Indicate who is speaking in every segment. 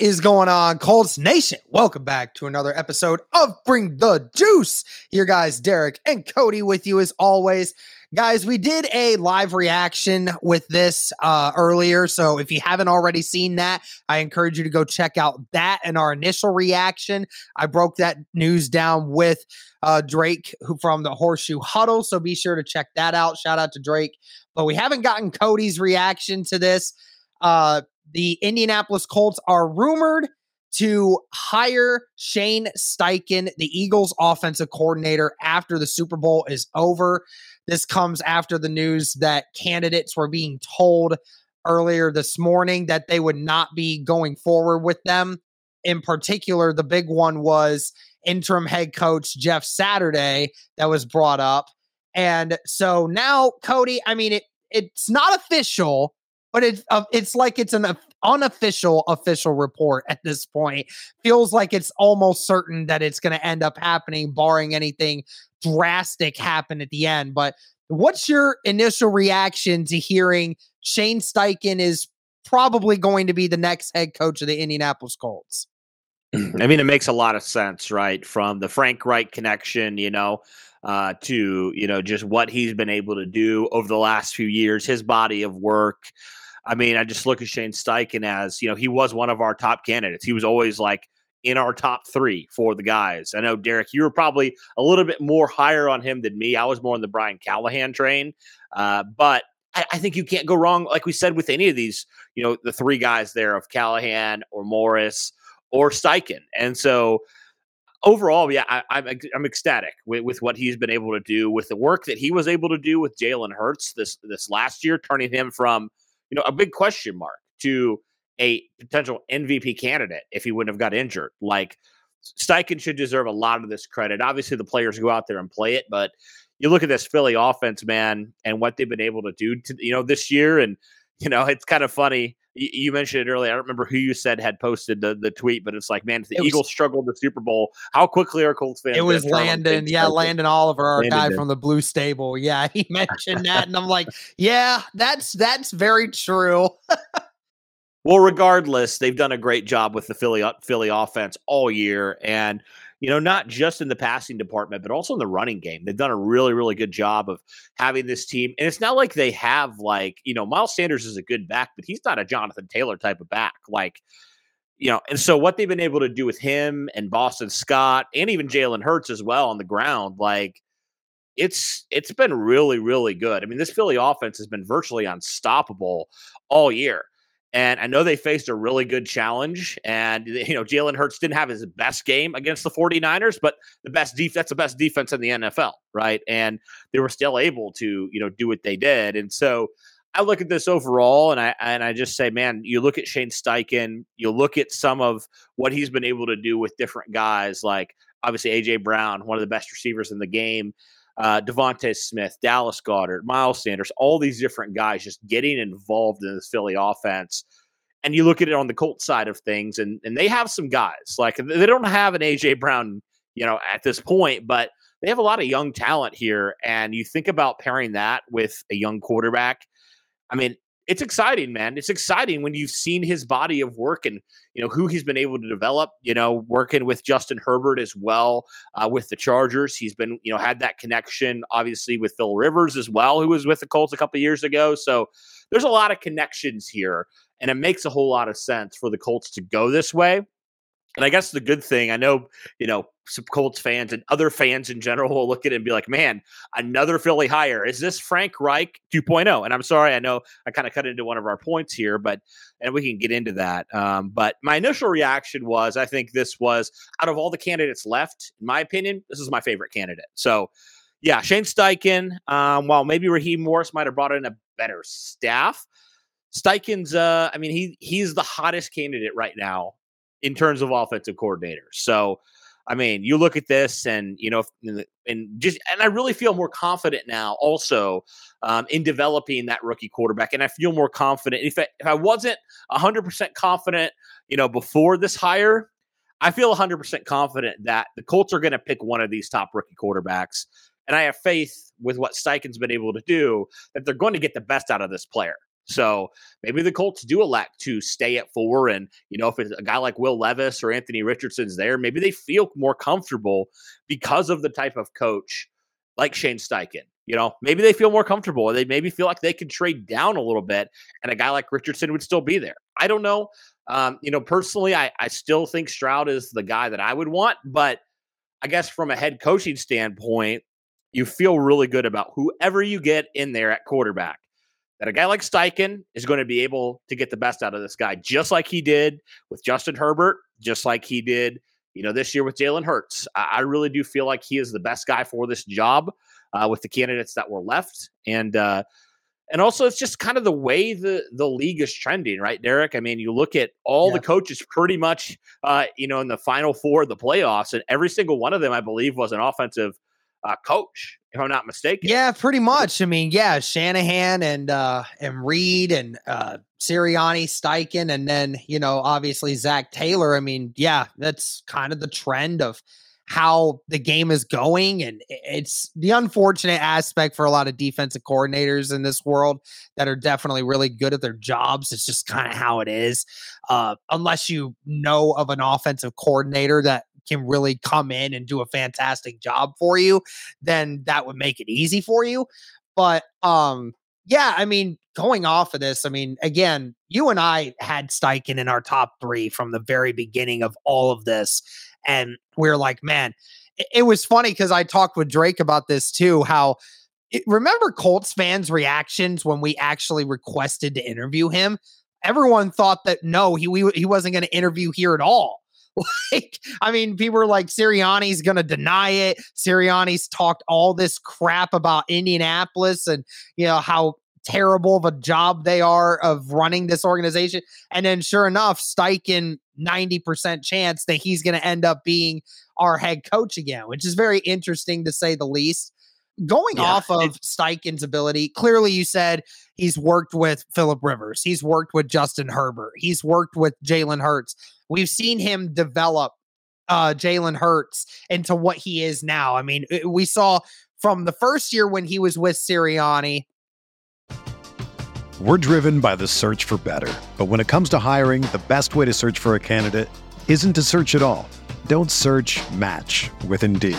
Speaker 1: Is going on, Colts Nation? Welcome back to another episode of Bring the Juice. Your guys, Derek and Cody, with you as always. Guys, we did a live reaction with this uh, earlier. So if you haven't already seen that, I encourage you to go check out that and our initial reaction. I broke that news down with uh, Drake who from the Horseshoe Huddle. So be sure to check that out. Shout out to Drake. But we haven't gotten Cody's reaction to this. Uh, the Indianapolis Colts are rumored to hire Shane Steichen, the Eagles offensive coordinator, after the Super Bowl is over. This comes after the news that candidates were being told earlier this morning that they would not be going forward with them. In particular, the big one was interim head coach Jeff Saturday that was brought up. And so now, Cody, I mean, it it's not official, but it's uh, it's like it's an unofficial official report at this point. Feels like it's almost certain that it's going to end up happening, barring anything drastic happen at the end. But what's your initial reaction to hearing Shane Steichen is probably going to be the next head coach of the Indianapolis Colts?
Speaker 2: I mean, it makes a lot of sense, right? From the Frank Reich connection, you know, uh, to you know just what he's been able to do over the last few years, his body of work. I mean, I just look at Shane Steichen as you know he was one of our top candidates. He was always like in our top three for the guys. I know Derek, you were probably a little bit more higher on him than me. I was more on the Brian Callahan train, uh, but I, I, think you can't go wrong, like we said, with any of these. You know, the three guys there of Callahan or Morris or Steichen, and so overall, yeah, I, am I'm, I'm ecstatic with, with what he's been able to do with the work that he was able to do with Jalen Hurts this this last year, turning him from you know a big question mark to a potential MVP candidate if he wouldn't have got injured. Like Steichen should deserve a lot of this credit. Obviously, the players go out there and play it, but you look at this Philly offense, man, and what they've been able to do to you know this year, and you know it's kind of funny. You, mentioned it earlier. I don't remember who you said had posted the, the tweet, but it's like, man, if the it Eagles was, struggled the Super Bowl, how quickly are Colts fans?
Speaker 1: It was Landon, yeah, Landon Oliver, our Landon guy did. from the Blue Stable. Yeah, he mentioned that, and I'm like, yeah, that's that's very true.
Speaker 2: Well, regardless, they've done a great job with the Philly Philly offense all year, and you know, not just in the passing department, but also in the running game. They've done a really, really good job of having this team. And it's not like they have like, you know, Miles Sanders is a good back, but he's not a Jonathan Taylor type of back. Like, you know, and so what they've been able to do with him and Boston Scott and even Jalen Hurts as well on the ground, like it's it's been really, really good. I mean, this Philly offense has been virtually unstoppable all year. And I know they faced a really good challenge. And, you know, Jalen Hurts didn't have his best game against the 49ers, but the best defense, that's the best defense in the NFL, right? And they were still able to, you know, do what they did. And so I look at this overall and I and I just say, man, you look at Shane Steichen, you look at some of what he's been able to do with different guys, like obviously AJ Brown, one of the best receivers in the game uh, DeVonta Smith, Dallas Goedert, Miles Sanders, all these different guys just getting involved in this Philly offense. And you look at it on the Colts side of things, and and they have some guys like they don't have an AJ Brown, you know, at this point, but they have a lot of young talent here. And you think about pairing that with a young quarterback. I mean, it's exciting, man. It's exciting when you've seen his body of work and you know who he's been able to develop. You know, working with Justin Herbert as well uh, with the Chargers. He's been you know had that connection, obviously with Phil Rivers as well, who was with the Colts a couple years ago. So there's a lot of connections here, and it makes a whole lot of sense for the Colts to go this way. And I guess the good thing, I know, you know, some Colts fans and other fans in general will look at it and be like, man, another Philly hire. Is this Frank Reich 2.0? And I'm sorry, I know I kind of cut into one of our points here, but, and we can get into that. Um, but my initial reaction was, I think this was out of all the candidates left, in my opinion, this is my favorite candidate. So, yeah, Shane Steichen, um, while maybe Raheem Morris might have brought in a better staff, Steichen's, uh, I mean, he he's the hottest candidate right now in terms of offensive coordinators. So, I mean, you look at this and, you know, and just, and I really feel more confident now also um, in developing that rookie quarterback. And I feel more confident. If I, if I wasn't 100% confident, you know, before this hire, I feel 100% confident that the Colts are going to pick one of these top rookie quarterbacks. And I have faith with what Steichen's been able to do that they're going to get the best out of this player. So maybe the Colts do elect to stay at four. And, you know, if it's a guy like Will Levis or Anthony Richardson's there, maybe they feel more comfortable because of the type of coach like Shane Steichen. You know, maybe they feel more comfortable. They maybe feel like they could trade down a little bit and a guy like Richardson would still be there. I don't know. Um, you know, personally, I, I still think Stroud is the guy that I would want. But I guess from a head coaching standpoint, you feel really good about whoever you get in there at quarterback that a guy like Steichen is going to be able to get the best out of this guy, just like he did with Justin Herbert, just like he did, you know, this year with Jalen Hurts. I, I, really do feel like he is the best guy for this job uh, with the candidates that were left, and uh, and also it's just kind of the way the the league is trending, right, Derek? I mean, you look at all yeah. the coaches pretty much, uh, you know, in the final four of the playoffs, and every single one of them, I believe, was an offensive uh, coach, if I'm not mistaken.
Speaker 1: Yeah, pretty much. I mean, yeah, Shanahan and uh and Reid and uh Sirianni, Steichen, and then you know, obviously Zac Taylor. I mean, yeah, that's kind of the trend of how the game is going. And it's the unfortunate aspect for a lot of defensive coordinators in this world that are definitely really good at their jobs. It's just kind of how it is. Uh, unless you know of an offensive coordinator that can really come in and do a fantastic job for you, then that would make it easy for you. But um, yeah, I mean, going off of this, I mean, again, you and I had Steichen in our top three from the very beginning of all of this. And we are like, man, it, it was funny because I talked with Drake about this too, how it, remember Colts fans' reactions when we actually requested to interview him? Everyone thought that no, he we, he wasn't going to interview here at all. like, I mean, people are like, Sirianni's going to deny it. Sirianni's talked all this crap about Indianapolis and, you know, how terrible of a job they are of running this organization. And then, sure enough, Steichen, 90% chance that he's going to end up being our head coach again, which is very interesting to say the least. Going yeah, off of Steichen's ability, clearly you said he's worked with Philip Rivers, he's worked with Justin Herbert, he's worked with Jalen Hurts. We've seen him develop uh, Jalen Hurts into what he is now. I mean, we saw from the first year when he was with Sirianni.
Speaker 3: We're driven by the search for better. But when it comes to hiring, the best way to search for a candidate isn't to search at all. Don't search match with Indeed.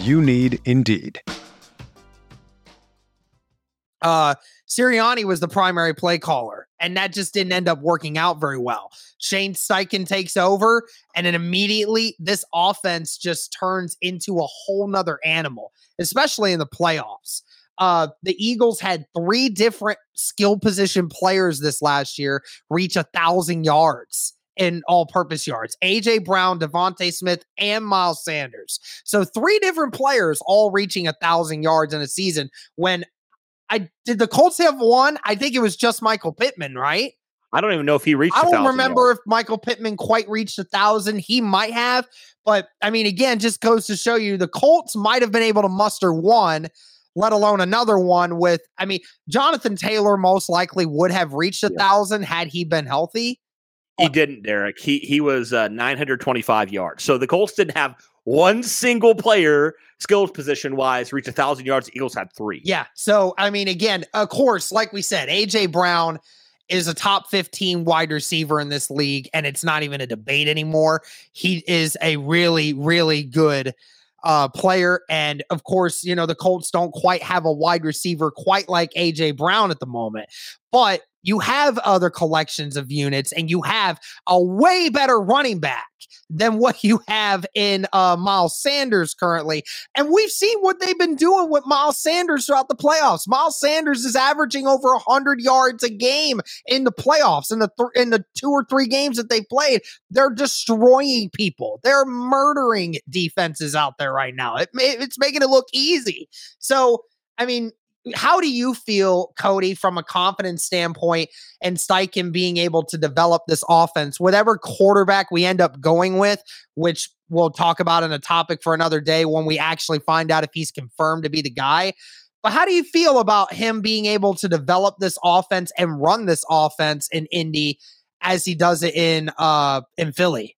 Speaker 3: You need Indeed.
Speaker 1: Uh, Sirianni was the primary play caller, and that just didn't end up working out very well. Shane Steichen takes over, and then immediately this offense just turns into a whole nother animal, especially in the playoffs. Uh, the Eagles had three different skill position players this last year reach a thousand yards in all purpose yards. AJ Brown, DeVonta Smith, and Miles Sanders. So three different players all reaching a thousand yards in a season. When I did the Colts have one, I think it was just Michael Pittman, right?
Speaker 2: I don't even know if he reached.
Speaker 1: I don't remember yards. if Michael Pittman quite reached a thousand. He might have, but I mean, again, just goes to show you the Colts might have been able to muster one let alone another one with, I mean, Jonathan Taylor most likely would have reached a yeah. thousand had he been healthy.
Speaker 2: He didn't, Derek. He he was uh, 925 yards. So the Colts didn't have one single player skills position wise reach a thousand yards. The Eagles had three.
Speaker 1: Yeah. So I mean, again, of course, like we said, AJ Brown is a top 15 wide receiver in this league, and it's not even a debate anymore. He is a really, really good uh, player. And of course, you know, the Colts don't quite have a wide receiver quite like AJ Brown at the moment. But you have other collections of units and you have a way better running back than what you have in uh, Miles Sanders currently. And we've seen what they've been doing with Miles Sanders throughout the playoffs. Miles Sanders is averaging over 100 yards a game in the playoffs. In the th- in the two or three games that they played, they're destroying people. They're murdering defenses out there right now. It, it's making it look easy. So, I mean, how do you feel, Cody, from a confidence standpoint and Steichen being able to develop this offense, whatever quarterback we end up going with, which we'll talk about in a topic for another day when we actually find out if he's confirmed to be the guy. But how do you feel about him being able to develop this offense and run this offense in Indy as he does it in uh in Philly?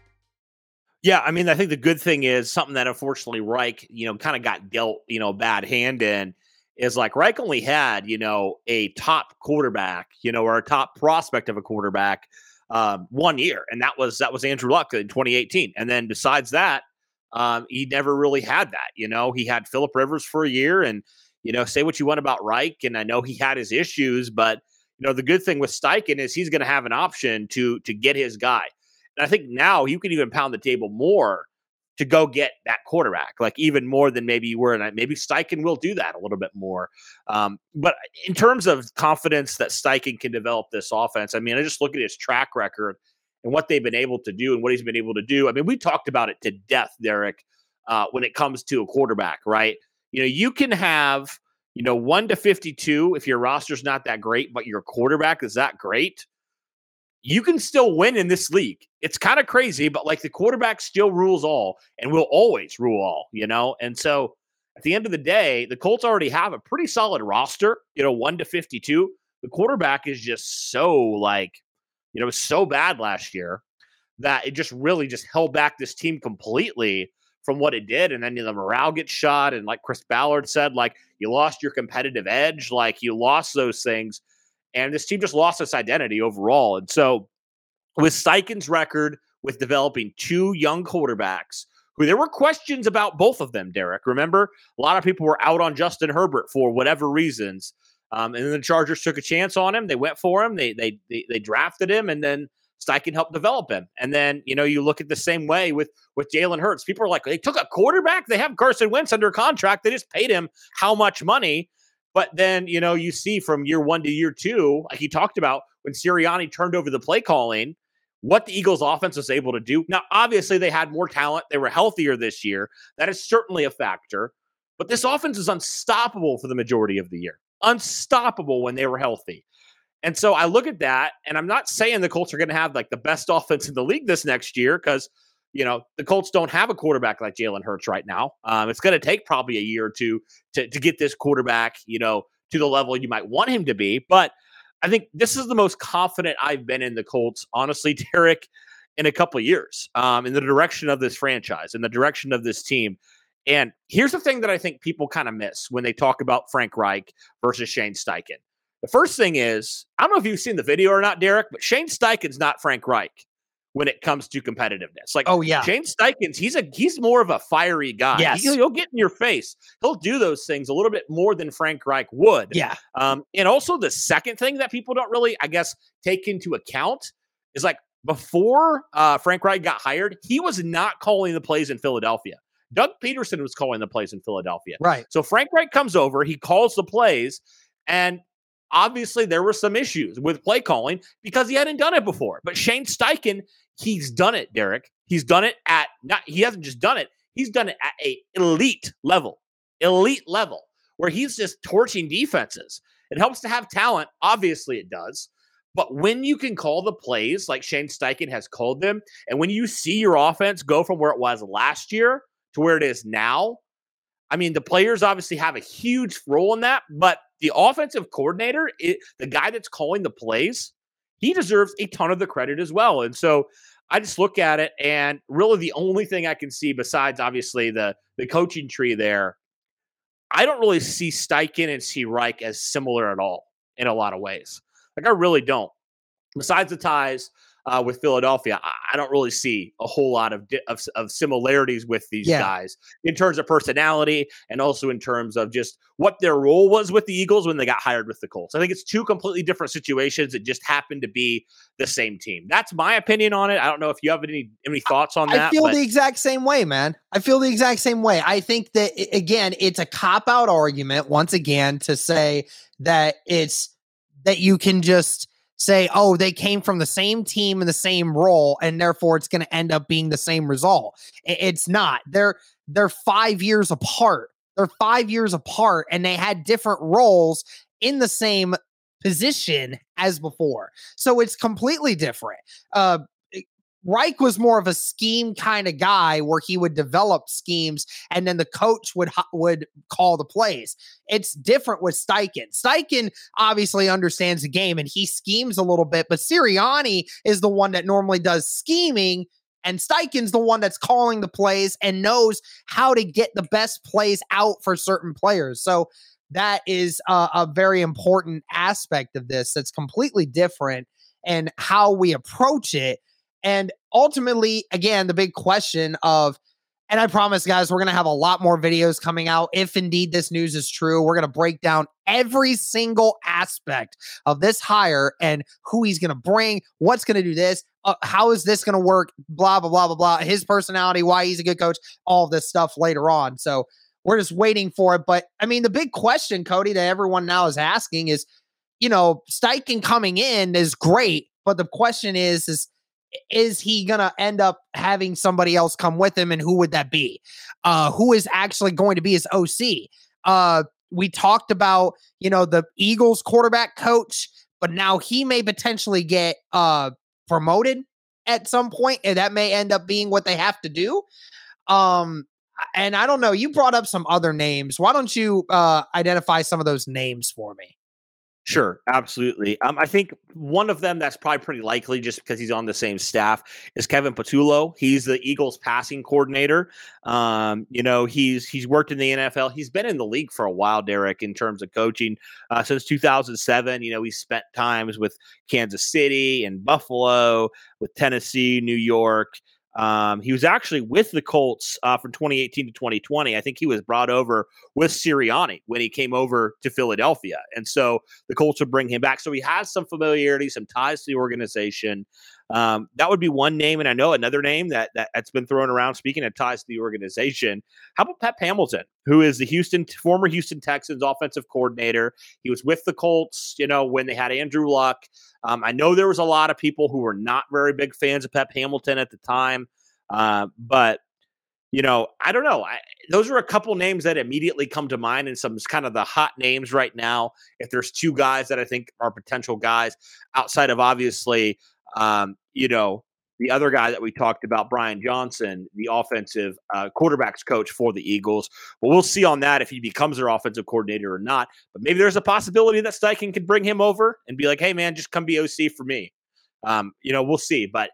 Speaker 2: Yeah, I mean, I think the good thing is something that unfortunately Reich, you know, kind of got dealt, you know, bad hand in is like Reich only had, you know, a top quarterback, you know, or a top prospect of a quarterback um, one year, and that was that was Andrew Luck in 2018. And then besides that, um, he never really had that. You know, he had Philip Rivers for a year, and you know, say what you want about Reich, and I know he had his issues, but you know, the good thing with Steichen is he's going to have an option to to get his guy. And I think now you can even pound the table more to go get that quarterback, like even more than maybe you were. And maybe Steichen will do that a little bit more. Um, but in terms of confidence that Steichen can develop this offense, I mean, I just look at his track record and what they've been able to do and what he's been able to do. I mean, we talked about it to death, Derek, uh, when it comes to a quarterback, right? You know, you can have, you know, one to 52 if your roster's not that great, but your quarterback is that great you can still win in this league. It's kind of crazy, but like the quarterback still rules all and will always rule all, you know? And so at the end of the day, the Colts already have a pretty solid roster, you know, 1 to 52. The quarterback is just so like, you know, so bad last year that it just really just held back this team completely from what it did. And then you know, the morale gets shot. And like Chris Ballard said, like you lost your competitive edge, like you lost those things and this team just lost its identity overall. And so, with Steichen's record with developing two young quarterbacks, who there were questions about both of them, Derek. Remember, a lot of people were out on Justin Herbert for whatever reasons. Um, and then the Chargers took a chance on him. They went for him. They, they they they drafted him, and then Steichen helped develop him. And then, you know, you look at the same way with with Jalen Hurts. People are like, they took a quarterback. They have Carson Wentz under contract. They just paid him how much money? But then, you know, you see from year one to year two, like he talked about when Sirianni turned over the play calling, what the Eagles offense was able to do. Now, obviously, they had more talent. They were healthier this year. That is certainly a factor. But this offense is unstoppable for the majority of the year. Unstoppable when they were healthy. And so I look at that, and I'm not saying the Colts are going to have like the best offense in the league this next year because, you know, the Colts don't have a quarterback like Jalen Hurts right now. Um, it's going to take probably a year or two to, to get this quarterback, you know, to the level you might want him to be. But I think this is the most confident I've been in the Colts, honestly, Derek, in a couple years, um, in the direction of this franchise, in the direction of this team. And here's the thing that I think people kind of miss when they talk about Frank Reich versus Shane Steichen. The first thing is, I don't know if you've seen the video or not, Derek, but Shane Steichen's not Frank Reich when it comes to competitiveness. Like,
Speaker 1: oh yeah,
Speaker 2: Shane Steichen's he's a he's more of a fiery guy.
Speaker 1: Yes,
Speaker 2: he, will get in your face. He'll do those things a little bit more than Frank Reich would.
Speaker 1: Yeah.
Speaker 2: Um, and also the second thing that people don't really, I guess, take into account is like before uh, Frank Reich got hired, he was not calling the plays in Philadelphia. Doug Pederson was calling the plays in Philadelphia.
Speaker 1: Right.
Speaker 2: So Frank Reich comes over, he calls the plays, and obviously there were some issues with play calling because he hadn't done it before. But Shane Steichen, he's done it, Derek. He's done it at not he hasn't just done it, he's done it at a elite level. Elite level where he's just torching defenses. It helps to have talent, obviously it does. But when you can call the plays like Shane Steichen has called them, and when you see your offense go from where it was last year to where it is now, I mean, the players obviously have a huge role in that, but the offensive coordinator, it, the guy that's calling the plays, he deserves a ton of the credit as well. And so I just look at it, and really the only thing I can see besides obviously the the coaching tree there, I don't really see Steichen and see Reich as similar at all in a lot of ways. Like I really don't. Besides the ties, uh, with Philadelphia, I, I, don't really see a whole lot of, di- of, of similarities with these yeah. guys in terms of personality and also in terms of just what their role was with the Eagles when they got hired with the Colts. I think it's two completely different situations that just happen to be the same team. That's my opinion on it. I don't know if you have any any thoughts on that.
Speaker 1: I feel but- the exact same way, man. I feel the exact same way. I think that again, it's a cop out argument once again to say that it's that you can just say, oh, they came from the same team in the same role, and therefore it's going to end up being the same result. It's not. They're they're five years apart. They're five years apart, and they had different roles in the same position as before. So it's completely different. Uh, Reich was more of a scheme kind of guy where he would develop schemes and then the coach would would call the plays. It's different with Steichen. Steichen obviously understands the game and he schemes a little bit, but Sirianni is the one that normally does scheming and Steichen's the one that's calling the plays and knows how to get the best plays out for certain players. So that is a, a very important aspect of this that's completely different and how we approach it and ultimately, again, the big question of, and I promise, guys, we're going to have a lot more videos coming out. If indeed this news is true, we're going to break down every single aspect of this hire and who he's going to bring, what's going to do this, uh, how is this going to work, blah, blah, blah, blah, blah, his personality, why he's a good coach, all this stuff later on. So we're just waiting for it. But I mean, the big question, Cody, that everyone now is asking is, you know, Steichen coming in is great, but the question is, is is he going to end up having somebody else come with him and who would that be? Uh who is actually going to be his oc uh we talked about you know the eagles quarterback coach but now he may potentially get uh promoted at some point and that may end up being what they have to do. Um and i don't know you brought up some other names. Why don't you uh identify some of those names for me
Speaker 2: Sure, absolutely. Um, I think one of them that's probably pretty likely just because he's on the same staff is Kevin Patullo. He's the Eagles passing coordinator. Um, you know, he's he's worked in the NFL. He's been in the league for a while, Derek, in terms of coaching uh, since 2007. You know, he spent times with Kansas City and Buffalo, with Tennessee, New York. Um, he was actually with the Colts uh, from 2018 to 2020. I think he was brought over with Sirianni when he came over to Philadelphia. And so the Colts would bring him back. So he has some familiarity, some ties to the organization. Um, that would be one name, and I know another name that, that that's been thrown around. Speaking of ties to the organization, how about Pep Hamilton, who is the Houston former Houston Texans offensive coordinator? He was with the Colts, you know, when they had Andrew Luck. Um, I know there was a lot of people who were not very big fans of Pep Hamilton at the time, uh, but you know, I don't know. I, those are a couple names that immediately come to mind, and some kind of the hot names right now. If there's two guys that I think are potential guys outside of obviously, um, you know, the other guy that we talked about, Brian Johnson, the offensive uh, quarterbacks coach for the Eagles. But we'll see on that if he becomes their offensive coordinator or not. But maybe there's a possibility that Steichen could bring him over and be like, "Hey, man, just come be OC for me." Um, you know, we'll see. But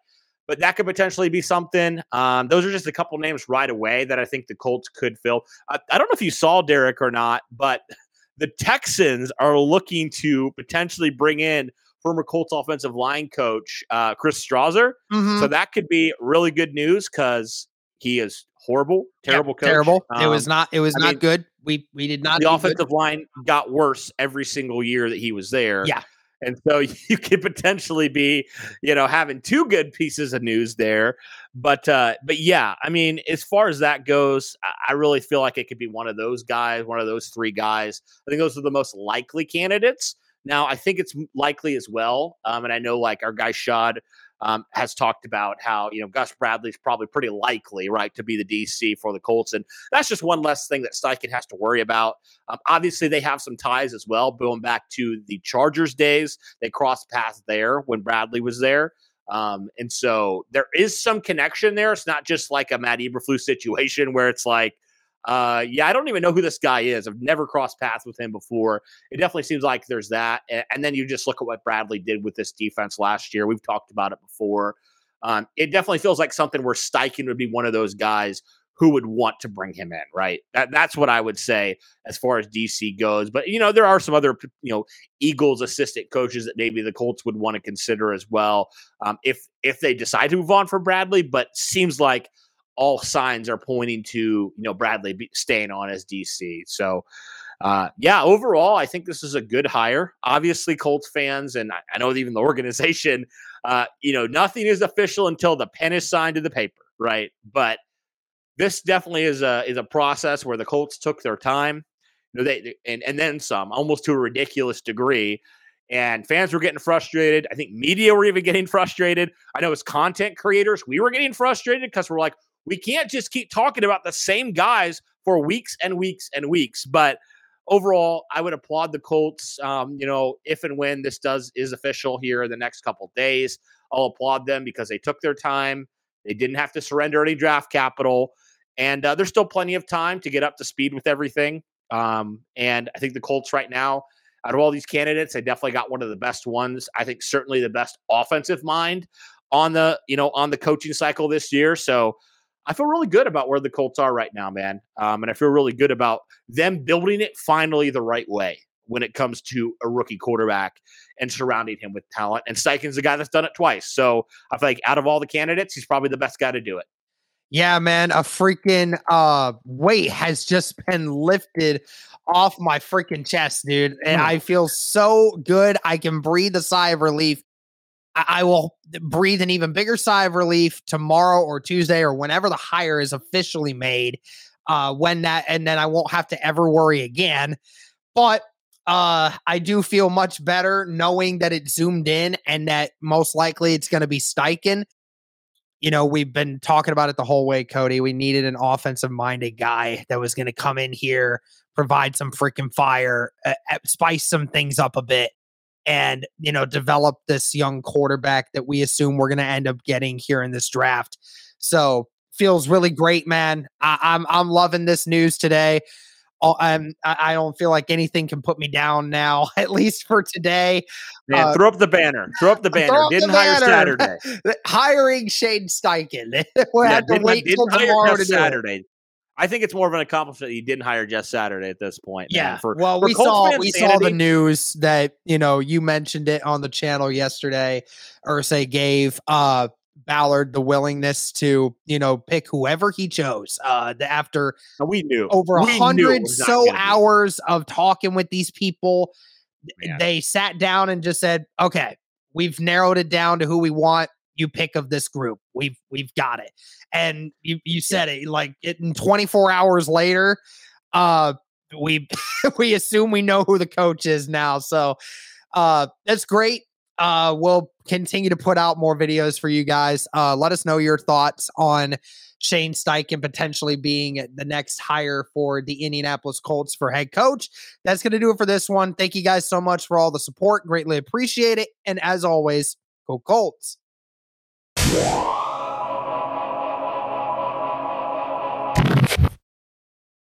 Speaker 2: but that could potentially be something. Um, those are just a couple names right away that I think the Colts could fill. I, I don't know if you saw Derek or not, but the Texans are looking to potentially bring in former Colts offensive line coach uh, Chris Strausser. Mm-hmm. So that could be really good news because he is horrible, terrible,
Speaker 1: yeah, terrible. Um, it was um, not. It was I not mean, good. We we did not.
Speaker 2: The offensive good. line got worse every single year that he was there.
Speaker 1: Yeah.
Speaker 2: And so you could potentially be, you know, having two good pieces of news there. But uh, but yeah, I mean, as far as that goes, I really feel like it could be one of those guys, one of those three guys. I think those are the most likely candidates. Now, I think it's likely as well. Um, and I know like our guy Shad um, has talked about how you know Gus Bradley is probably pretty likely, right, to be the DC for the Colts, and that's just one less thing that Steichen has to worry about. Um, obviously, they have some ties as well, going back to the Chargers days. They crossed paths there when Bradley was there. Um, and so there is some connection there. It's not just like a Matt Eberflus situation where it's like, uh, yeah, I don't even know who this guy is. I've never crossed paths with him before. It definitely seems like there's that. And then you just look at what Bradley did with this defense last year. We've talked about it before. Um, it definitely feels like something where Steichen would be one of those guys who would want to bring him in, right? That, that's what I would say as far as DC goes. But you know, there are some other you know Eagles assistant coaches that maybe the Colts would want to consider as well um, if if they decide to move on for Bradley. But seems like all signs are pointing to you know Bradley staying on as DC. So uh, yeah, overall, I think this is a good hire. Obviously, Colts fans, and I, I know even the organization, uh, you know, nothing is official until the pen is signed to the paper, right? But this definitely is a is a process where the Colts took their time, you know, they and and then some, almost to a ridiculous degree. And fans were getting frustrated. I think media were even getting frustrated. I know as content creators, we were getting frustrated because we're like, we can't just keep talking about the same guys for weeks and weeks and weeks. But overall, I would applaud the Colts. Um, you know, if and when this does is official here in the next couple days, I'll applaud them because they took their time. They didn't have to surrender any draft capital, and uh, there's still plenty of time to get up to speed with everything. Um, and I think the Colts right now, out of all these candidates, they definitely got one of the best ones. I think certainly the best offensive mind on the you know on the coaching cycle this year. So I feel really good about where the Colts are right now, man. Um, and I feel really good about them building it finally the right way when it comes to a rookie quarterback and surrounding him with talent. And Steichen's the guy that's done it twice. So I feel like out of all the candidates, he's probably the best guy to do it.
Speaker 1: Yeah, man, a freaking uh weight has just been lifted off my freaking chest, dude. And mm. I feel so good. I can breathe a sigh of relief I will breathe an even bigger sigh of relief tomorrow or Tuesday or whenever the hire is officially made. Uh, when that, and then I won't have to ever worry again. But uh, I do feel much better knowing that it zoomed in and that most likely it's going to be Steichen. You know, we've been talking about it the whole way, Cody. We needed an offensive minded guy that was going to come in here, provide some freaking fire, uh, spice some things up a bit and you know develop this young quarterback that we assume we're going to end up getting here in this draft. So feels really great, man. I, am I'm, I'm loving this news today. I'm, I don't feel like anything can put me down now, at least for today.
Speaker 2: Man, uh, throw up the banner. Throw up the banner. Didn't hire banner. Saturday.
Speaker 1: Hiring Shane Steichen. we'll yeah, have to wait till tomorrow to Saturday.
Speaker 2: I think it's more of an accomplishment that he didn't hire Jeff Saturday at this point.
Speaker 1: Yeah. Man. For, well, for we Colts saw we sanity, saw the news that you know you mentioned it on the channel yesterday. Irsay gave uh Ballard the willingness to you know pick whoever he chose. Uh, after
Speaker 2: we knew
Speaker 1: over a hundred so hours of talking with these people, Man. they sat down and just said, "Okay, we've narrowed it down to who we want. You pick of this group. We've we've got it. And you you said it like it, in 24 hours later, uh we we assume we know who the coach is now. So uh that's great. Uh we'll continue to put out more videos for you guys. Uh let us know your thoughts on Shane Steichen potentially being the next hire for the Indianapolis Colts for head coach. That's going to do it for this one. Thank you guys so much for all the support. Greatly appreciate it. And as always, go Colts. Yeah.